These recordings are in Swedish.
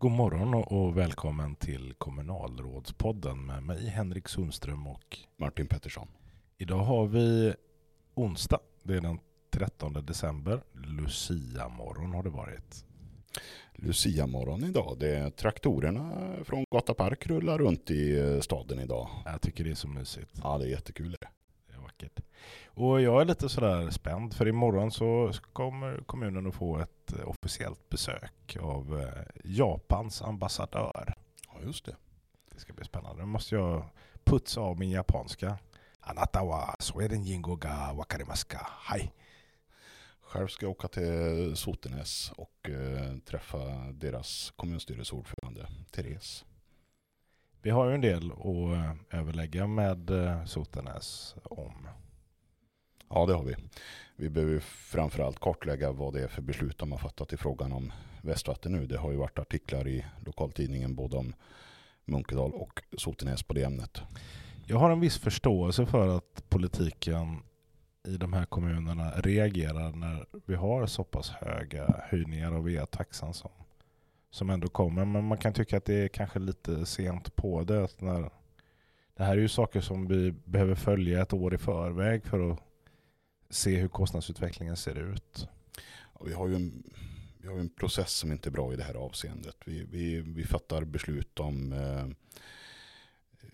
God morgon och välkommen till kommunalrådspodden med mig Henrik Sundström och Martin Pettersson. Idag har vi onsdag, det är den 13 december. Lucia morgon har det varit. Lucia morgon idag. Det är traktorerna från Gata Park rullar runt i eh, staden idag. Jag tycker det är så mysigt. Ja, det är jättekul. Det vackert. Och jag är lite sådär spänd för imorgon så kommer kommunen att få ett officiellt besök av eh, Japans ambassadör. Ja, just det. Det ska bli spännande. Nu måste jag putsa av min japanska. Anata wa Sweden jingo ga wakarimasu ka? Hej! Själv ska jag åka till Sotenäs och eh, träffa deras kommunstyrelseordförande Therese. Vi har ju en del att eh, överlägga med eh, Sotenäs om. Ja, det har vi. Vi behöver framförallt kartlägga vad det är för beslut de har fattat i frågan om Västvatten nu. Det har ju varit artiklar i lokaltidningen både om Munkedal och Sotenäs på det ämnet. Jag har en viss förståelse för att politiken i de här kommunerna reagerar när vi har så pass höga höjningar av VA-taxan som, som ändå kommer. Men man kan tycka att det är kanske lite sent på det. När, det här är ju saker som vi behöver följa ett år i förväg för att se hur kostnadsutvecklingen ser ut. Ja, vi, har ju en, vi har en process som inte är bra i det här avseendet. Vi, vi, vi fattar beslut om eh,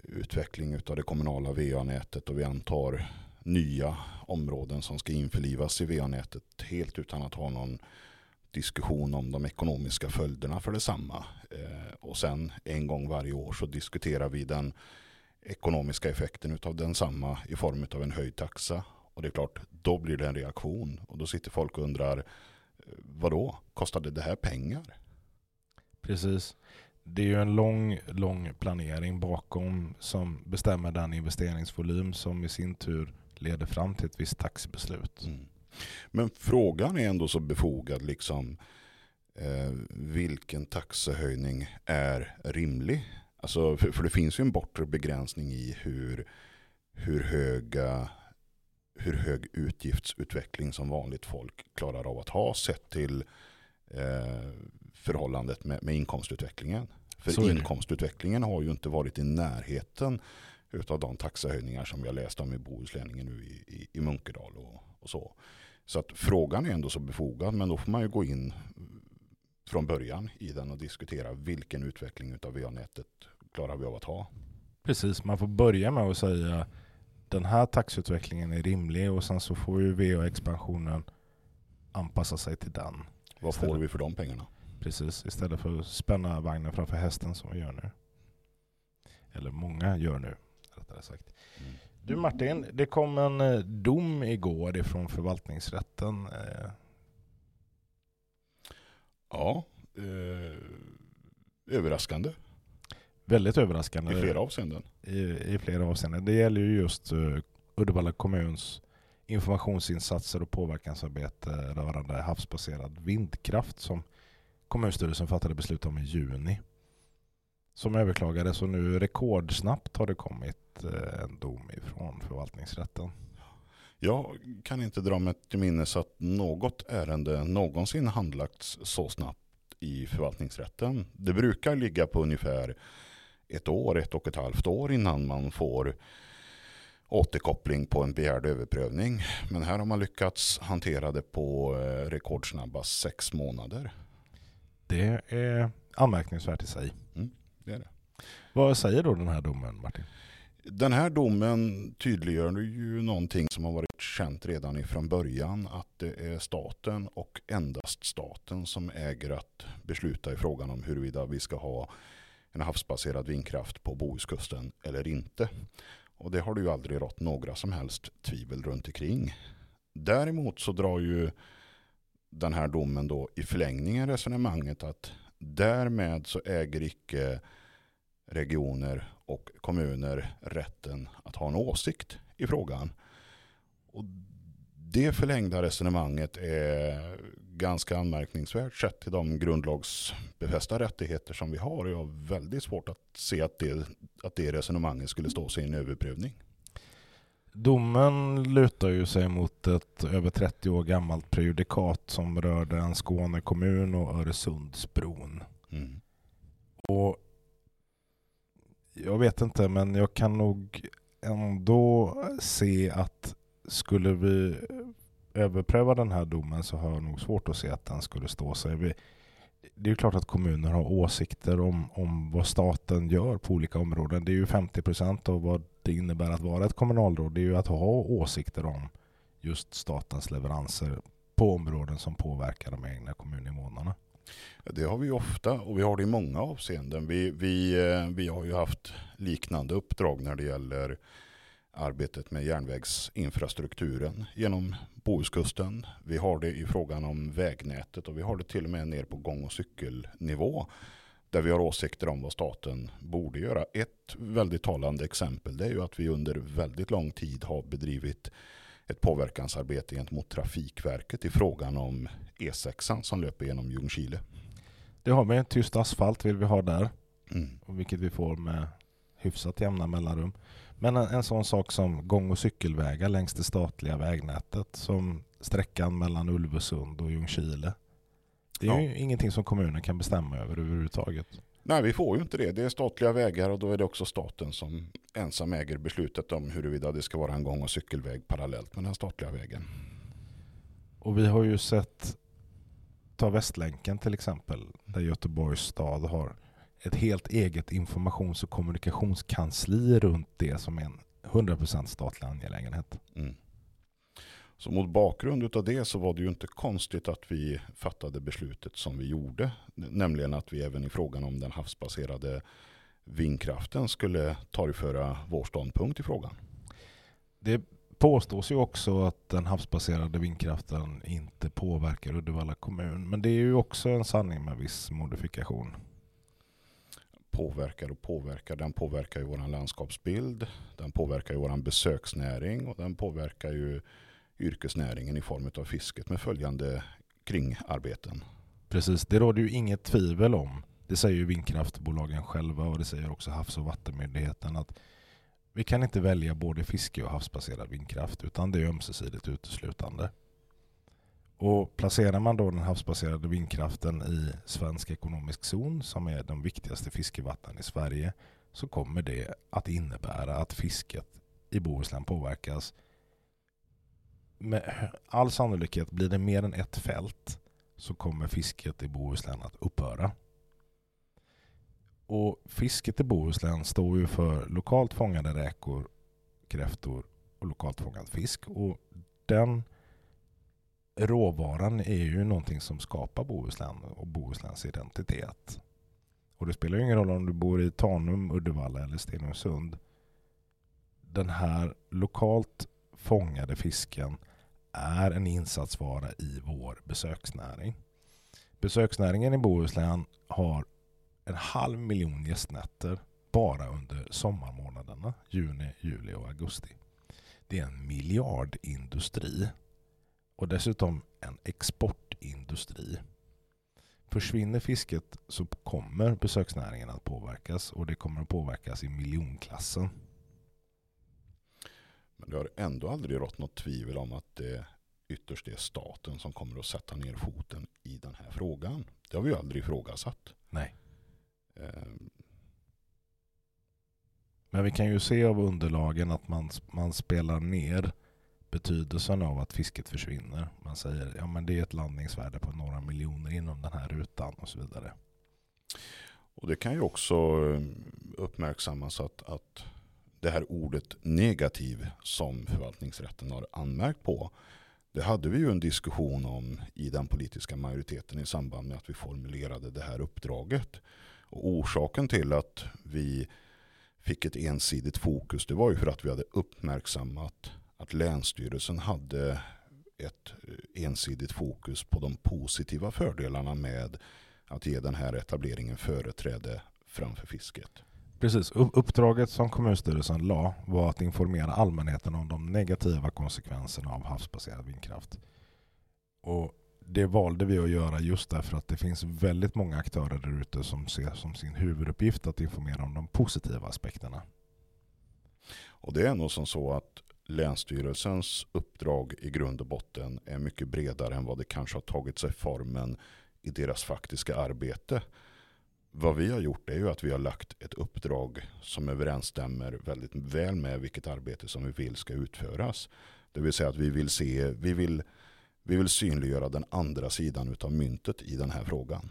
utveckling av det kommunala VA-nätet och vi antar nya områden som ska införlivas i VA-nätet helt utan att ha någon diskussion om de ekonomiska följderna för detsamma. Eh, och sen en gång varje år så diskuterar vi den ekonomiska effekten av densamma i form av en höjd taxa. Och det är klart, då blir det en reaktion. Och då sitter folk och undrar, eh, vadå, kostade det här pengar? Precis. Det är ju en lång, lång planering bakom som bestämmer den investeringsvolym som i sin tur leder fram till ett visst taxibeslut. Mm. Men frågan är ändå så befogad, liksom, eh, vilken taxehöjning är rimlig? Alltså, för, för, det finns ju en bortre begränsning i hur, hur, höga, hur hög utgiftsutveckling som vanligt folk klarar av att ha sett till eh, förhållandet med, med inkomstutvecklingen. För inkomstutvecklingen har ju inte varit i närheten utav de taxehöjningar som vi har läst om i Bohuslänningen nu i, i, i Munkedal och, och, så. Så att frågan är ändå så befogad men då får man ju gå in från början i den och diskutera vilken utveckling utav VA-nätet klarar vi av att ha. Precis, man får börja med att säga den här taxutvecklingen är rimlig och sen så får ju VA-expansionen anpassa sig till den. Vad istället. får vi för de pengarna? Precis, istället för att spänna vagnen framför hästen som vi gör nu. Eller många gör nu rättare sagt. Mm. Du Martin, det kom en eh, dom igår ifrån förvaltningsrätten. Eh. Ja, eh, överraskande. Väldigt överraskande. I flera avseenden. I, I, flera avseenden. Det gäller ju just uh, Uddevalla kommuns informationsinsatser och påverkansarbete rörande havsbaserad vindkraft som kommunstyrelsen fattade beslut om i juni. Som överklagades och nu rekordsnabbt har det kommit Eh, en dom ifrån förvaltningsrätten. Jag kan inte dra mig till minnes att något ärende någonsin handlagts så snabbt i förvaltningsrätten. Det brukar ligga på ungefär ett år, ett och ett halvt år innan man får återkoppling på en begärd överprövning. Men här har man lyckats hantera det på eh, rekordsnabba sex månader. Det är anmärkningsvärt i sig. Mm, det är det. Vad säger då den här domen Martin? Den här domen tydliggör ju någonting som har varit känt redan ifrån början. Att det är staten och endast staten som äger att besluta i frågan om huruvida vi ska ha en havsbaserad vindkraft på Bohuskusten eller inte. Och det har det ju aldrig rått några som helst tvivel runt omkring. Däremot så drar ju den här domen då i förlängningen resonemanget att därmed så äger icke regioner och kommuner rätten att ha en åsikt i frågan. Och det förlängda resonemanget är ganska anmärkningsvärt sett till de grundlagsbefästa rättigheter som vi har. Jag har väldigt svårt att se att det, att det resonemanget skulle stå sig i en överprövning. Domen lutar ju sig mot ett över 30 år gammalt prejudikat som rörde en Skåne kommun och Öresundsbron. Mm. Och jag vet inte, men jag kan nog ändå se att skulle vi överpröva den här domen så har jag nog svårt att se att den skulle stå sig. Det är ju klart att kommuner har åsikter om, om vad staten gör på olika områden. Det är ju 50 procent av vad det innebär att vara ett kommunalråd. Det är ju att ha åsikter om just statens leveranser på områden som påverkar de egna kommuninvånarna. Det har vi ofta och vi har det i många avseenden. Vi, vi, eh, vi har ju haft liknande uppdrag när det gäller arbetet med järnvägsinfrastrukturen genom Bohuskusten. Vi har det i frågan om vägnätet och vi har det till och med ner på gång och cykelnivå där vi har åsikter om vad staten borde göra. Ett väldigt talande exempel det är ju att vi under väldigt lång tid har bedrivit ett påverkansarbete gentemot Trafikverket i frågan om E6 som löper genom Ljungskile. Det har vi. Tyst asfalt vill vi ha där. Mm. Vilket vi får med hyfsat jämna mellanrum. Men en, en sån sak som gång och cykelvägar längs det statliga vägnätet som sträckan mellan Ulvesund och Ljungskile. Det är Ja. ju ingenting som kommunen kan bestämma över överhuvudtaget. Nej, vi får ju inte det. Det är statliga vägar och då är det också staten som ensam äger beslutet om huruvida det ska vara en gång och cykelväg parallellt med den statliga vägen. Och vi har ju sett, ta Västlänken till exempel, där Göteborgs stad har ett helt eget informations och kommunikationskansli runt det som är en 100% statlig angelägenhet. Mm. Så mot bakgrund av det så var det ju inte konstigt att vi fattade beslutet som vi gjorde. Nämligen att vi även i frågan om den havsbaserade vindkraften skulle torgföra vår ståndpunkt i frågan. Det påstås ju också att den havsbaserade vindkraften inte påverkar Uddevalla kommun. Men det är ju också en sanning med viss modifikation. Påverkar och påverkar. Den påverkar ju vår landskapsbild. Den påverkar ju vår besöksnäring och den påverkar ju yrkesnäringen i form av fisket med följande kringarbeten. Precis, det råder ju inget tvivel om. Det säger ju vindkraftbolagen själva och det säger också Havs och vattenmyndigheten att vi kan inte välja både fiske och havsbaserad vindkraft utan det är ömsesidigt uteslutande. Och placerar man då den havsbaserade vindkraften i svensk ekonomisk zon som är de viktigaste fiskevattnen i Sverige så kommer det att innebära att fisket i Bohuslän påverkas. Med all sannolikhet blir det mer än ett fält så kommer fisket i Bohuslän att upphöra. Och fisket i Bohuslän står ju för lokalt fångade räkor, kräftor och lokalt fångad fisk. Och den råvaran är ju någonting som skapar Bohuslän och Bohusläns identitet. Och det spelar ju ingen roll om du bor i Tanum, Uddevalla eller Stenungsund. Den här lokalt fångade fisken är en insatsvara i vår besöksnäring. Besöksnäringen i Bohuslän har en halv miljon gästnätter bara under sommarmånaderna juni, juli och augusti. Det är en miljardindustri och dessutom en exportindustri. Försvinner fisket så kommer besöksnäringen att påverkas och det kommer att påverkas i miljonklassen. Men det har ändå aldrig rått något tvivel om att det ytterst är staten som kommer att sätta ner foten i den här frågan. Det har vi ju aldrig ifrågasatt. Nej. Ehm, Men vi kan ju se av underlagen att man, man spelar ner betydelsen av att fisket försvinner. Man säger ja men det är ett landningsvärde på några miljoner inom den här rutan och så vidare. Och det kan ju också eh, uppmärksammas att, att det här ordet negativ som förvaltningsrätten har anmärkt på. Det hade vi ju en diskussion om i den politiska majoriteten i samband med att vi formulerade det här uppdraget. Och orsaken till att vi fick ett ensidigt fokus det var ju för att vi hade uppmärksammat att Länsstyrelsen hade ett eh, ensidigt fokus på de positiva fördelarna med att ge den här etableringen företräde framför fisket. Precis, uppdraget som kommunstyrelsen la var att informera allmänheten om de negativa konsekvenserna av havsbaserad vindkraft. Och det valde vi att göra just därför att det finns väldigt många aktörer där ute som ser som sin huvuduppgift att informera om de positiva aspekterna. Och det är nog som så att Länsstyrelsens uppdrag i grund och botten är mycket bredare än vad det kanske har tagit sig formen i deras faktiska arbete. Vad vi har gjort är ju att vi har lagt ett uppdrag som överensstämmer väldigt väl med vilket arbete som vi vill ska utföras. Det vill säga att vi vill se, vi vill, vi vill synliggöra den andra sidan av myntet i den här frågan.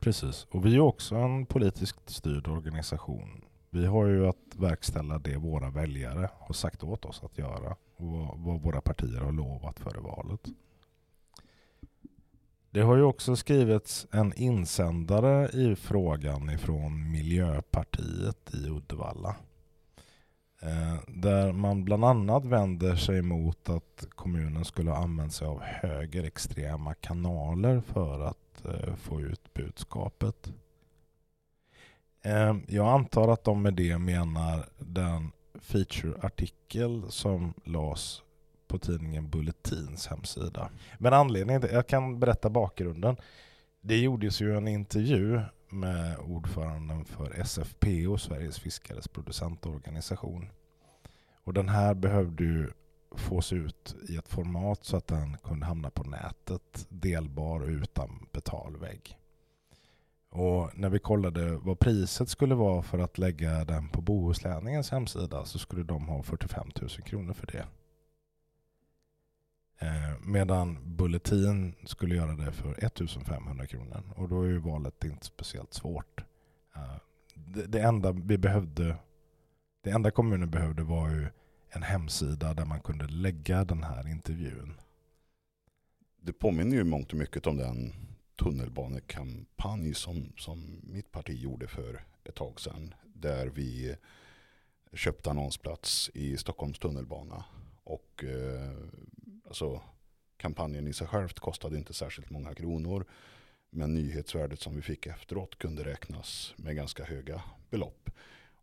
Precis, och vi är också en politiskt styrd organisation. Vi har ju att verkställa det våra väljare har sagt åt oss att göra och vad våra partier har lovat före valet. Det har ju också skrivits en insändare i frågan ifrån Miljöpartiet i Uddevalla. Eh, där man bland annat vänder sig mot att kommunen skulle ha använt sig av högerextrema kanaler för att eh, få ut budskapet. Eh, jag antar att de med det menar den feature-artikel som lades på tidningen Bulletins hemsida. Men anledningen, jag kan berätta bakgrunden. Det gjordes ju en intervju med ordföranden för SFPO, Sveriges fiskares producentorganisation. Och den här behövde ju fås ut i ett format så att den kunde hamna på nätet, delbar utan betalvägg. Och när vi kollade vad priset skulle vara för att lägga den på Bohuslänningens hemsida så skulle de ha 45 000 kronor för det. Eh, medan Bulletin skulle göra det för 1500 kronor. Och då är ju valet inte speciellt svårt. Eh, det, det, enda vi behövde, det enda kommunen behövde var ju en hemsida där man kunde lägga den här intervjun. Det påminner ju mångt och mycket om den tunnelbanekampanj som, som mitt parti gjorde för ett tag sedan. Där vi köpte annonsplats i Stockholms tunnelbana. Och eh, alltså, kampanjen i sig självt kostade inte särskilt många kronor. Men nyhetsvärdet som vi fick efteråt kunde räknas med ganska höga belopp.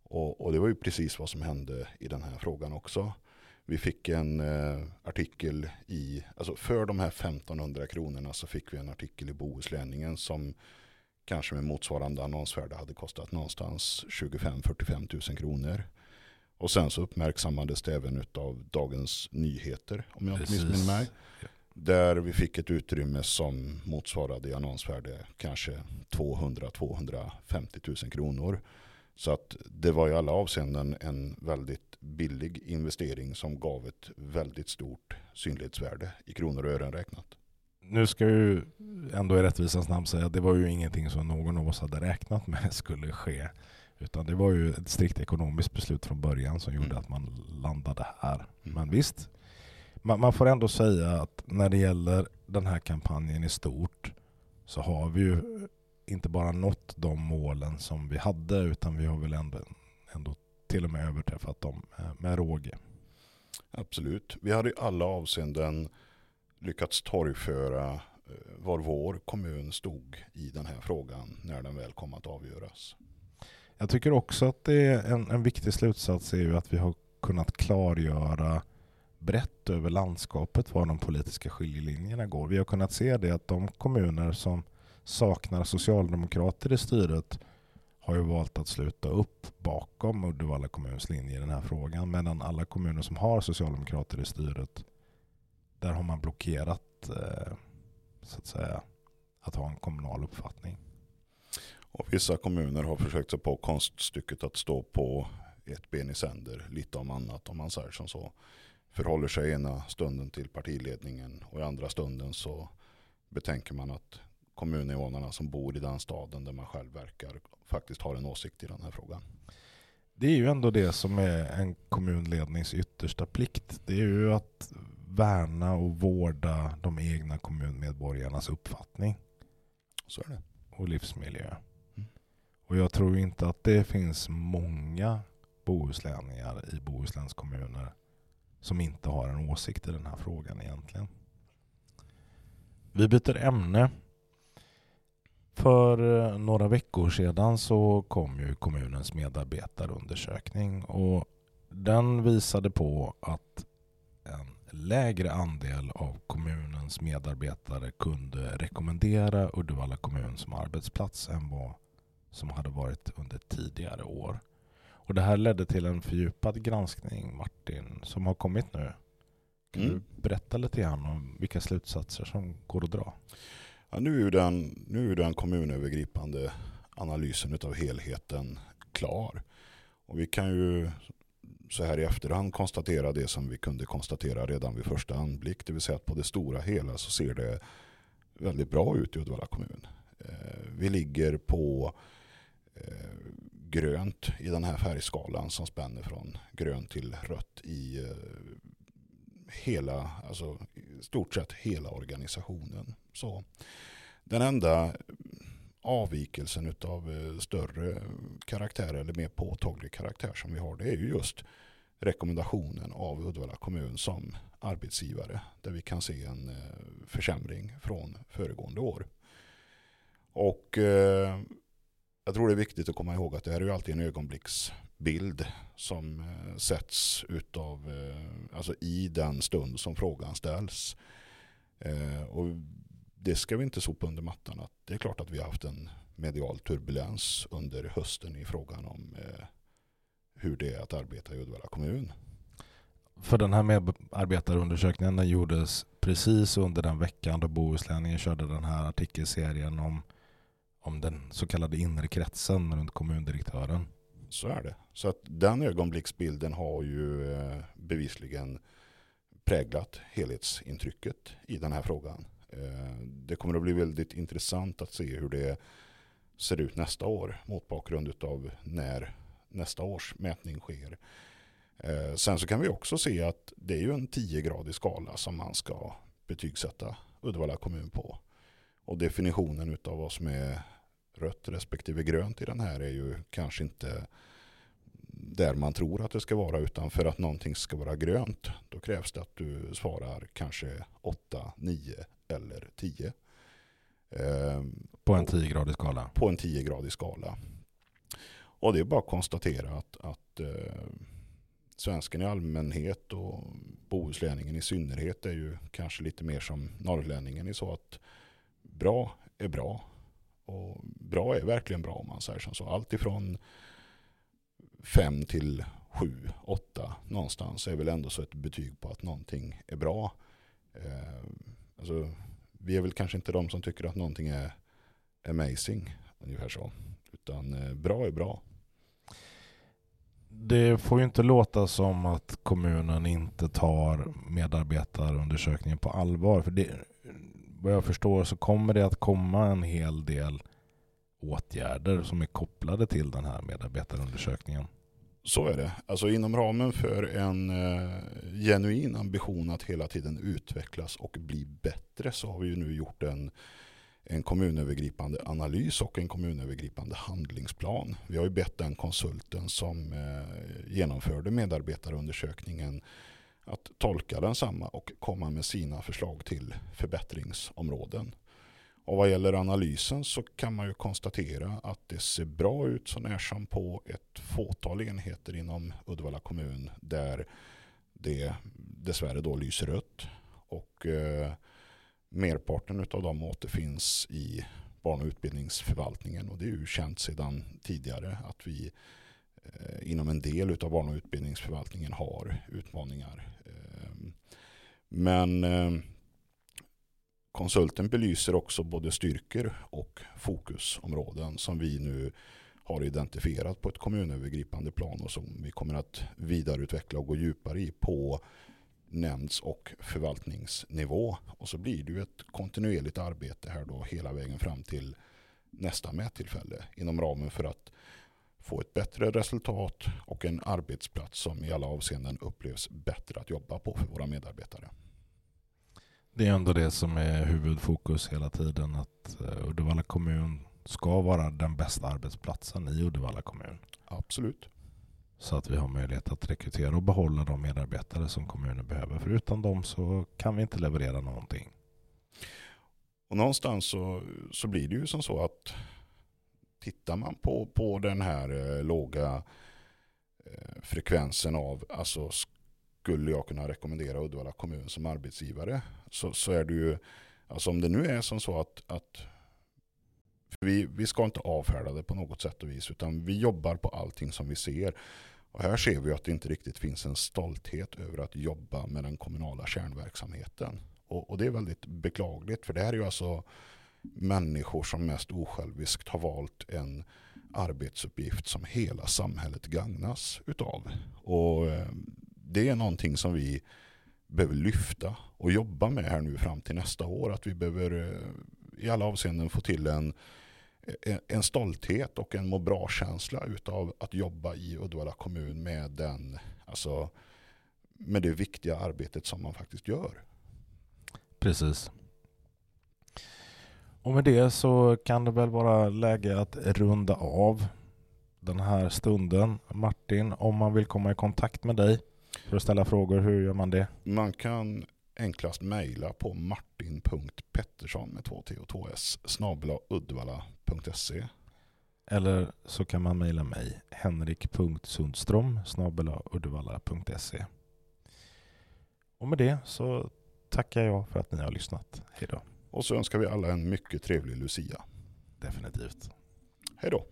Och, och det var ju precis vad som hände i den här frågan också. Vi fick en eh, artikel i, alltså för de här 1500 kronorna så fick vi en artikel i Bohuslänningen som kanske med motsvarande annonsvärde hade kostat någonstans 25-45 000 kronor. Och sen så uppmärksammades det även av Dagens Nyheter, om jag inte missminner mig. Där vi fick ett utrymme som motsvarade i annonsvärde kanske 200-250 000 kronor. Så att det var i alla avseenden en väldigt billig investering som gav ett väldigt stort synlighetsvärde i kronor och ören räknat. Nu ska ju ändå i rättvisans namn säga att det var ju ingenting som någon av oss hade räknat med skulle ske. Utan det var ju ett strikt ekonomiskt beslut från början som gjorde mm. att man landade här. Mm. Men visst, man, man, får ändå säga att när det gäller den här kampanjen i stort så har vi ju inte bara nått de målen som vi hade utan vi har väl ändå, ändå till och med överträffat dem med råge. Absolut. Vi har i alla avseenden lyckats torgföra eh, var vår kommun stod i den här frågan när den väl kom att avgöras. Jag tycker också att det är en, en viktig slutsats är ju att vi har kunnat klargöra brett över landskapet var de politiska skiljelinjerna går. Vi har kunnat se det att de kommuner som saknar socialdemokrater i styret har ju valt att sluta upp bakom Uddevalla kommuns linje i den här frågan. Medan alla kommuner som har socialdemokrater i styret, där har man blockerat eh, så att säga att ha en kommunal uppfattning. Och vissa kommuner har försökt sig på konststycket att stå på ett ben i sänder, lite om annat om man säger som så. Förhåller sig ena stunden till partiledningen och i andra stunden så betänker man att kommuninvånarna som bor i den staden där man själv verkar faktiskt har en åsikt i den här frågan. Det är ju ändå det som är en kommunlednings yttersta plikt. Det är ju att värna och vårda de egna kommunmedborgarnas uppfattning. Så är det. Och livsmiljö. Och jag tror inte att det finns många bohuslänningar i Bohusläns kommuner som inte har en åsikt i den här frågan egentligen. Vi byter ämne för eh, några veckor sedan så kom ju kommunens medarbetarundersökning och den visade på att en lägre andel av kommunens medarbetare kunde rekommendera Uddevalla kommun som arbetsplats än vad som hade varit under tidigare år. Och Det här ledde till en fördjupad granskning, Martin, som har kommit nu. Kan mm. du berätta lite grann om vilka slutsatser som går att dra? Ja, nu, är den, nu är den kommunövergripande analysen av helheten klar. Och vi kan ju så här i efterhand konstatera det som vi kunde konstatera redan vid första anblick. Det vill säga att på det stora hela så ser det väldigt bra ut i Uddevalla kommun. Eh, vi ligger på grönt i den här färgskalan som spänner från grönt till rött i eh, hela, alltså i stort sett hela organisationen. Så den enda avvikelsen av eh, större karaktär eller mer påtaglig karaktär som vi har det är ju just rekommendationen av Uddevalla kommun som arbetsgivare där vi kan se en eh, försämring från föregående år. Och jag tror det är viktigt att komma ihåg att det här är ju alltid en ögonblicksbild som eh, sätts utav, eh, alltså i den stund som frågan ställs. Eh, och det ska vi inte sopa under mattan. Att det är klart att vi har haft en medial turbulens under hösten i frågan om eh, hur det är att arbeta i Uddevalla kommun. För den här medarbetarundersökningen den gjordes precis under den veckan då Bohuslänningen körde den här artikelserien om om den så kallade inre kretsen runt kommundirektören. Så är det. Så att den ögonblicksbilden har ju eh, bevisligen präglat helhetsintrycket i den här frågan. Eh, det kommer att bli väldigt intressant att se hur det ser ut nästa år mot bakgrund av när nästa års mätning sker. Eh, sen så kan vi också se att det är ju en 10-gradig skala som man ska betygsätta Uddevalla kommun på. Och definitionen av vad som är rött respektive grönt i den här är ju kanske inte där man tror att det ska vara utan för att någonting ska vara grönt då krävs det att du svarar kanske 8, 9 eller 10. Ehm, på en 10-gradig skala? På en 10-gradig skala. Och det är bara att konstatera att, att eh, svensken i allmänhet och bohuslänningen i synnerhet är ju kanske lite mer som norrlänningen i så att bra är bra och bra är verkligen bra om man säger som så. Allt ifrån fem till sju, åtta någonstans är väl ändå så ett betyg på att någonting är bra. Eh, alltså, vi är väl kanske inte de som tycker att någonting är amazing, ungefär så. Utan eh, bra är bra. Det får ju inte låta som att kommunen inte tar medarbetarundersökningen på allvar. För det, vad jag förstår så kommer det att komma en hel del åtgärder som är kopplade till den här medarbetarundersökningen. Så är det. Alltså inom ramen för en eh, genuin ambition att hela tiden utvecklas och bli bättre så har vi ju nu gjort en, en kommunövergripande analys och en kommunövergripande handlingsplan. Vi har ju bett den konsulten som eh, genomförde medarbetarundersökningen att tolka densamma och komma med sina förslag till förbättringsområden. Och vad gäller analysen så kan man ju konstatera att det ser bra ut så när som på ett fåtal enheter inom Uddevalla kommun där det dessvärre då lyser rött. Och eh, merparten av dem återfinns i barn och utbildningsförvaltningen och det är ju känt sedan tidigare att vi eh, inom en del av barn och utbildningsförvaltningen har utmaningar. Men eh, Konsulten belyser också både styrkor och fokusområden som vi nu har identifierat på ett kommunövergripande plan och som vi kommer att vidareutveckla och gå djupare i på nämnds och förvaltningsnivå. Och så blir det ju ett kontinuerligt arbete här då hela vägen fram till nästa mättillfälle inom ramen för att få ett bättre resultat och en arbetsplats som i alla avseenden upplevs bättre att jobba på för våra medarbetare. Det är ändå det som är huvudfokus hela tiden. Att eh, Uddevalla kommun ska vara den bästa arbetsplatsen i Uddevalla kommun. Absolut. Så att vi har möjlighet att rekrytera och behålla de medarbetare som kommunen behöver. För utan dem så kan vi inte leverera någonting. Och någonstans så, så blir det ju som så att tittar man på, på den här eh, låga eh, frekvensen av alltså skulle jag kunna rekommendera Uddevalla kommun som arbetsgivare så, så är det ju, alltså om det nu är som så att, att vi, vi ska inte avfärda det på något sätt och vis utan vi jobbar på allting som vi ser. Och här ser vi att det inte riktigt finns en stolthet över att jobba med den kommunala kärnverksamheten. Och, och det är väldigt beklagligt för det här är ju alltså människor som mest osjälviskt har valt en arbetsuppgift som hela samhället gagnas utav. Och eh, det är någonting som vi behöver lyfta och jobba med här nu fram till nästa år. Att vi behöver eh, i alla avseenden få till eh, en, en stolthet och en må bra-känsla utav att jobba i Uddevalla kommun med, den, alltså, med det viktiga arbetet som man faktiskt gör. Precis. Och med det så kan det väl vara läge att runda av den här stunden. Martin, om man vill komma i kontakt med dig för att ställa frågor, hur gör man det? Man kan enklast mejla på martin.pettersson med två t och två s uddevalla.se Eller så kan man mejla mig henrik.sundström uddevalla.se Och med det så tackar jag för att ni har lyssnat. Hej då. Och så önskar vi alla en mycket trevlig Lucia. Definitivt. Hej då.